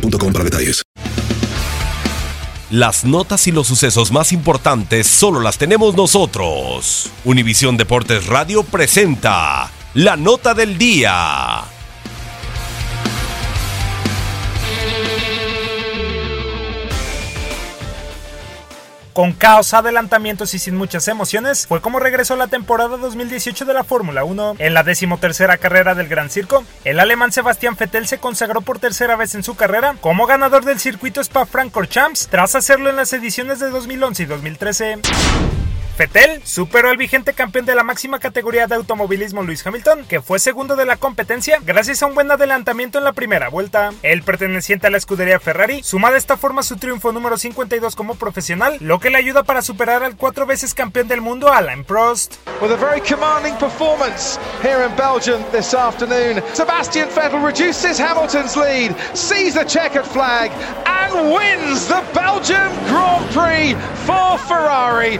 detalles. Las notas y los sucesos más importantes solo las tenemos nosotros. Univisión Deportes Radio presenta la nota del día. Con caos, adelantamientos y sin muchas emociones, fue como regresó la temporada 2018 de la Fórmula 1. En la decimotercera carrera del Gran Circo, el alemán Sebastián Vettel se consagró por tercera vez en su carrera como ganador del circuito Spa-Francorchamps, tras hacerlo en las ediciones de 2011 y 2013. Vettel superó al vigente campeón de la máxima categoría de automovilismo Lewis Hamilton, que fue segundo de la competencia gracias a un buen adelantamiento en la primera vuelta. El perteneciente a la escudería Ferrari suma de esta forma su triunfo número 52 como profesional, lo que le ayuda para superar al cuatro veces campeón del mundo Alain Prost. With a very commanding performance here in Belgium this afternoon, Sebastian Vettel reduces Hamilton's lead, sees the checkered flag, and wins the Belgium Grand Prix for Ferrari.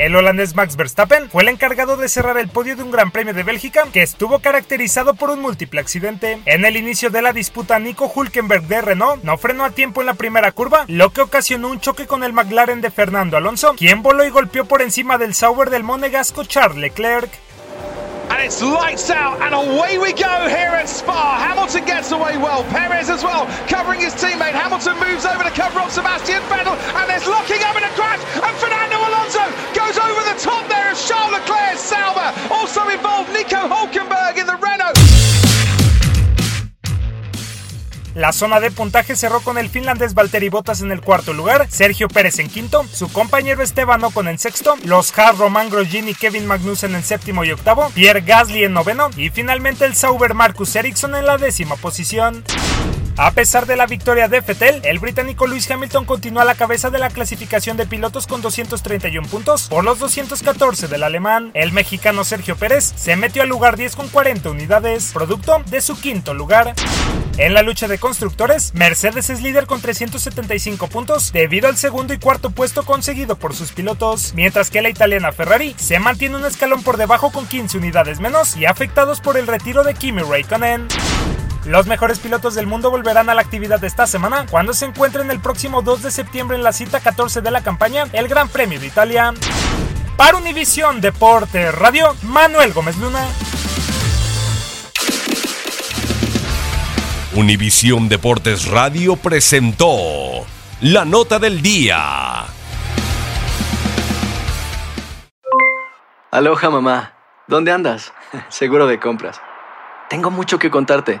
El holandés Max Verstappen fue el encargado de cerrar el podio de un Gran Premio de Bélgica que estuvo caracterizado por un múltiple accidente. En el inicio de la disputa, Nico Hulkenberg de Renault no frenó a tiempo en la primera curva, lo que ocasionó un choque con el McLaren de Fernando Alonso, quien voló y golpeó por encima del Sauber del monegasco Charles Leclerc. And it's lights out, and away we go here at Spa. Hamilton gets away well. Perez as well, covering his teammate. Hamilton moves over to cover up Sebastian Vettel, and there's locking up in a crash. And Fernando La zona de puntaje cerró con el finlandés Valtteri Bottas en el cuarto lugar, Sergio Pérez en quinto, su compañero Esteban Ocon en sexto, los Haas Roman Grosjean y Kevin Magnussen en séptimo y octavo, Pierre Gasly en noveno y finalmente el Sauber Marcus Ericsson en la décima posición. A pesar de la victoria de Vettel, el británico Lewis Hamilton continúa a la cabeza de la clasificación de pilotos con 231 puntos por los 214 del alemán. El mexicano Sergio Pérez se metió al lugar 10 con 40 unidades, producto de su quinto lugar. En la lucha de constructores, Mercedes es líder con 375 puntos debido al segundo y cuarto puesto conseguido por sus pilotos, mientras que la italiana Ferrari se mantiene un escalón por debajo con 15 unidades menos y afectados por el retiro de Kimi Raikkonen. Los mejores pilotos del mundo volverán a la actividad esta semana cuando se encuentren el próximo 2 de septiembre en la cita 14 de la campaña, el Gran Premio de Italia. Para Univisión Deporte Radio, Manuel Gómez Luna. Univisión Deportes Radio presentó la nota del día. Aloha mamá, ¿dónde andas? Seguro de compras. Tengo mucho que contarte.